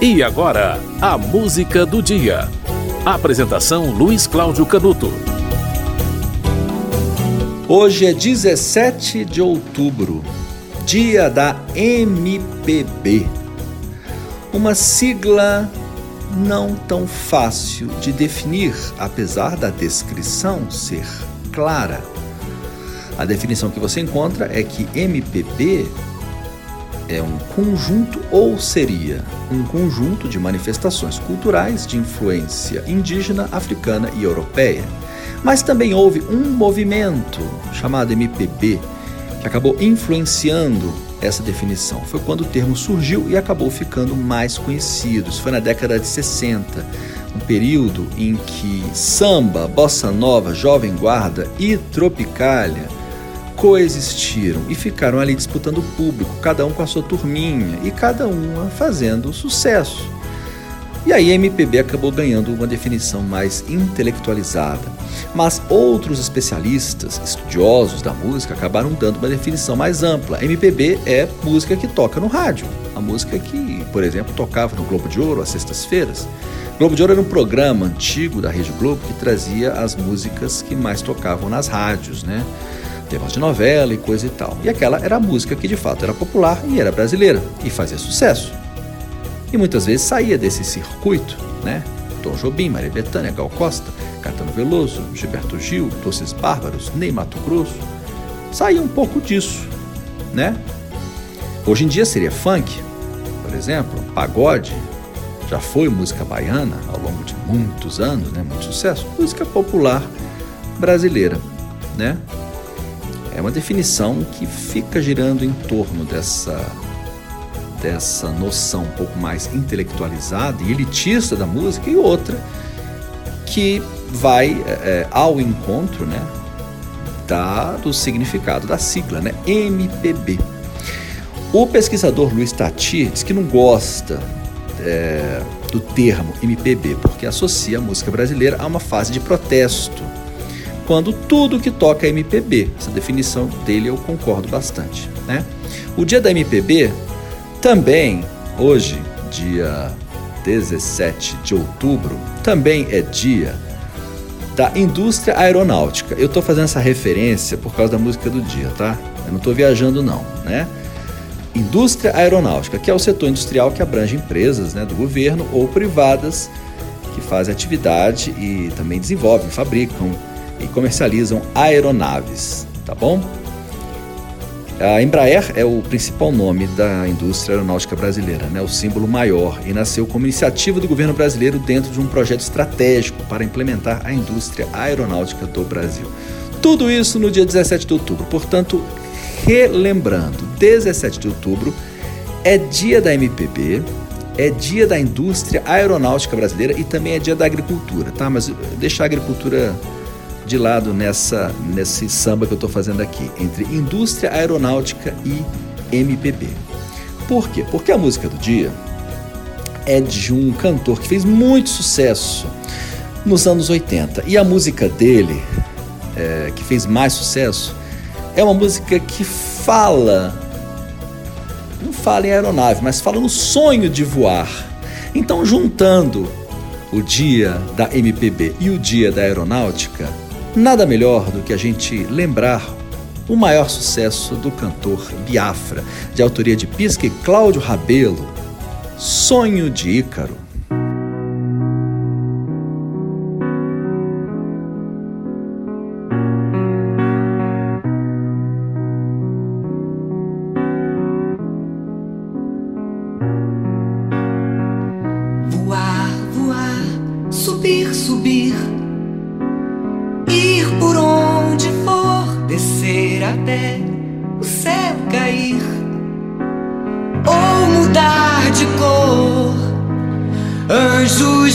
E agora, a música do dia. Apresentação Luiz Cláudio Canuto. Hoje é 17 de outubro, dia da MPB. Uma sigla não tão fácil de definir, apesar da descrição ser clara. A definição que você encontra é que MPB é um conjunto ou seria um conjunto de manifestações culturais de influência indígena, africana e europeia. Mas também houve um movimento chamado MPB que acabou influenciando essa definição. Foi quando o termo surgiu e acabou ficando mais conhecido. Isso foi na década de 60, um período em que samba, bossa nova, jovem guarda e tropicália coexistiram e ficaram ali disputando o público, cada um com a sua turminha e cada uma fazendo sucesso. E aí a MPB acabou ganhando uma definição mais intelectualizada. Mas outros especialistas, estudiosos da música, acabaram dando uma definição mais ampla. MPB é música que toca no rádio. A música que, por exemplo, tocava no Globo de Ouro às sextas-feiras. Globo de Ouro era um programa antigo da Rede Globo que trazia as músicas que mais tocavam nas rádios, né? Temas de novela e coisa e tal. E aquela era a música que de fato era popular e era brasileira e fazia sucesso. E muitas vezes saía desse circuito, né? Tom Jobim, Maria Bethânia, Gal Costa, Caetano Veloso, Gilberto Gil, Doces Bárbaros, Ney Mato Grosso. Saía um pouco disso, né? Hoje em dia seria funk, por exemplo, pagode, já foi música baiana ao longo de muitos anos, né? Muito sucesso. Música popular brasileira, né? É uma definição que fica girando em torno dessa dessa noção um pouco mais intelectualizada e elitista da música e outra que vai é, ao encontro, né, da, do significado da sigla, né, MPB. O pesquisador Luiz Tati diz que não gosta é, do termo MPB porque associa a música brasileira a uma fase de protesto quando tudo que toca é MPB. Essa definição dele eu concordo bastante. Né? O dia da MPB também, hoje, dia 17 de outubro, também é dia da indústria aeronáutica. Eu estou fazendo essa referência por causa da música do dia, tá? Eu não estou viajando não, né? Indústria aeronáutica, que é o setor industrial que abrange empresas né, do governo ou privadas que fazem atividade e também desenvolvem, fabricam, comercializam aeronaves, tá bom? A Embraer é o principal nome da indústria aeronáutica brasileira, né? o símbolo maior, e nasceu como iniciativa do governo brasileiro dentro de um projeto estratégico para implementar a indústria aeronáutica do Brasil. Tudo isso no dia 17 de outubro. Portanto, relembrando, 17 de outubro é dia da MPB, é dia da indústria aeronáutica brasileira e também é dia da agricultura, tá? Mas deixar a agricultura de lado nessa nesse samba que eu estou fazendo aqui, entre indústria aeronáutica e MPB. Por quê? Porque a música do dia é de um cantor que fez muito sucesso nos anos 80 e a música dele, é, que fez mais sucesso, é uma música que fala, não fala em aeronave, mas fala no sonho de voar. Então, juntando o dia da MPB e o dia da aeronáutica, Nada melhor do que a gente lembrar o maior sucesso do cantor Biafra, de autoria de Pisca e Cláudio Rabelo, Sonho de Ícaro.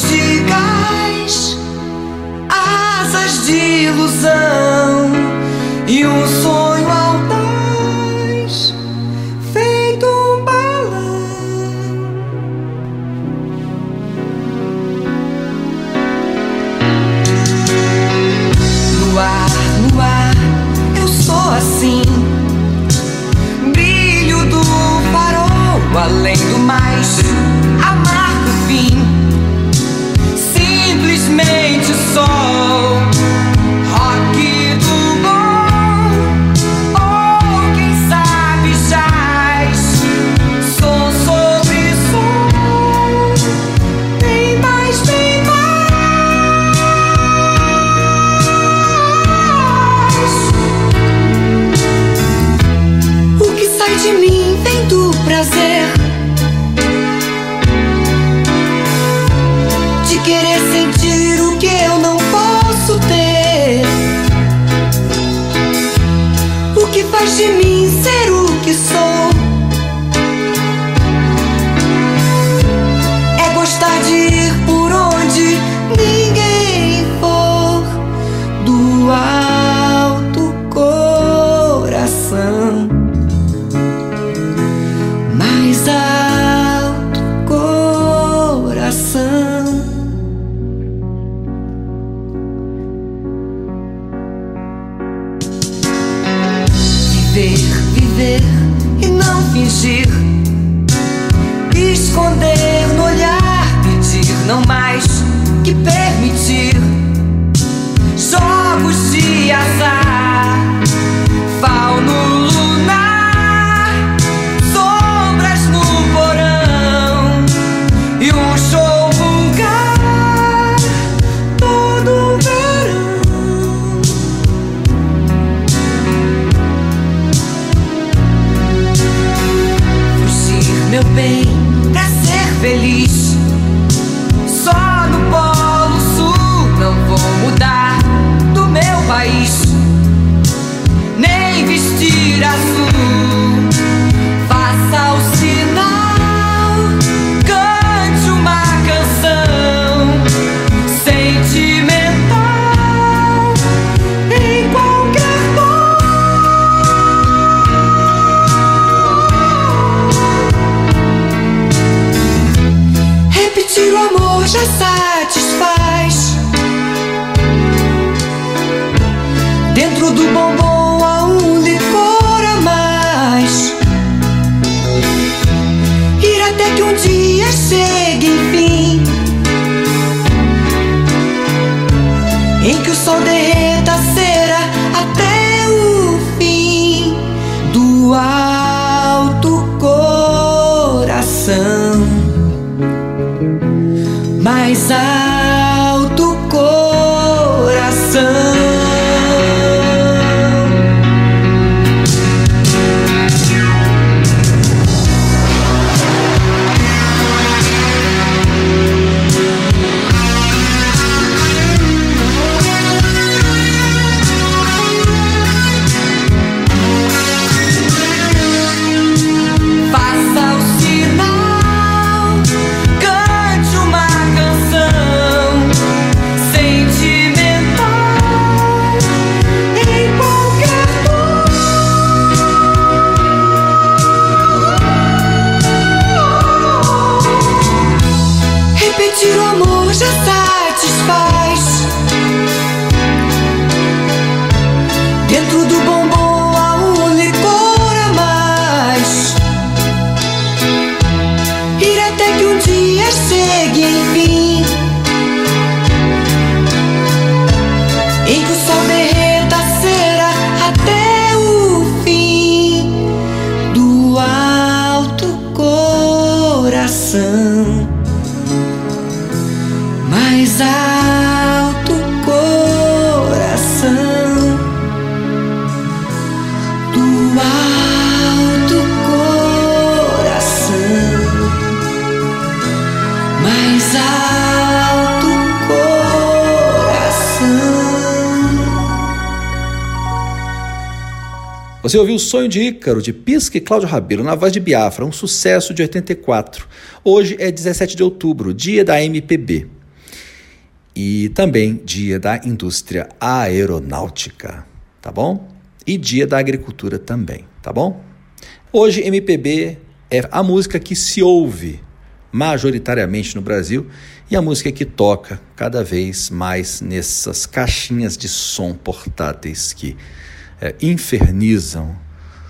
Anjos de gás, asas de ilusão de mim vem do prazer. Você ouviu o Sonho de Ícaro, de Pisca e Cláudio Rabelo, na voz de Biafra, um sucesso de 84. Hoje é 17 de outubro, dia da MPB. E também dia da indústria aeronáutica, tá bom? E dia da agricultura também, tá bom? Hoje, MPB é a música que se ouve majoritariamente no Brasil e a música que toca cada vez mais nessas caixinhas de som portáteis que é, infernizam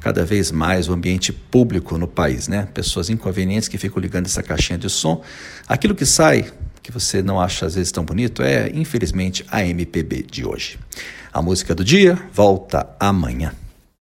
cada vez mais o ambiente público no país, né? Pessoas inconvenientes que ficam ligando essa caixinha de som. Aquilo que sai, que você não acha às vezes tão bonito, é infelizmente a MPB de hoje. A música do dia volta amanhã.